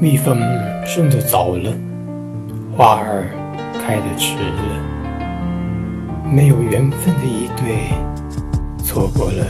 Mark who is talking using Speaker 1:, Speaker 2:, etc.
Speaker 1: 蜜蜂生得早了，花儿开得迟了，没有缘分的一对，错过了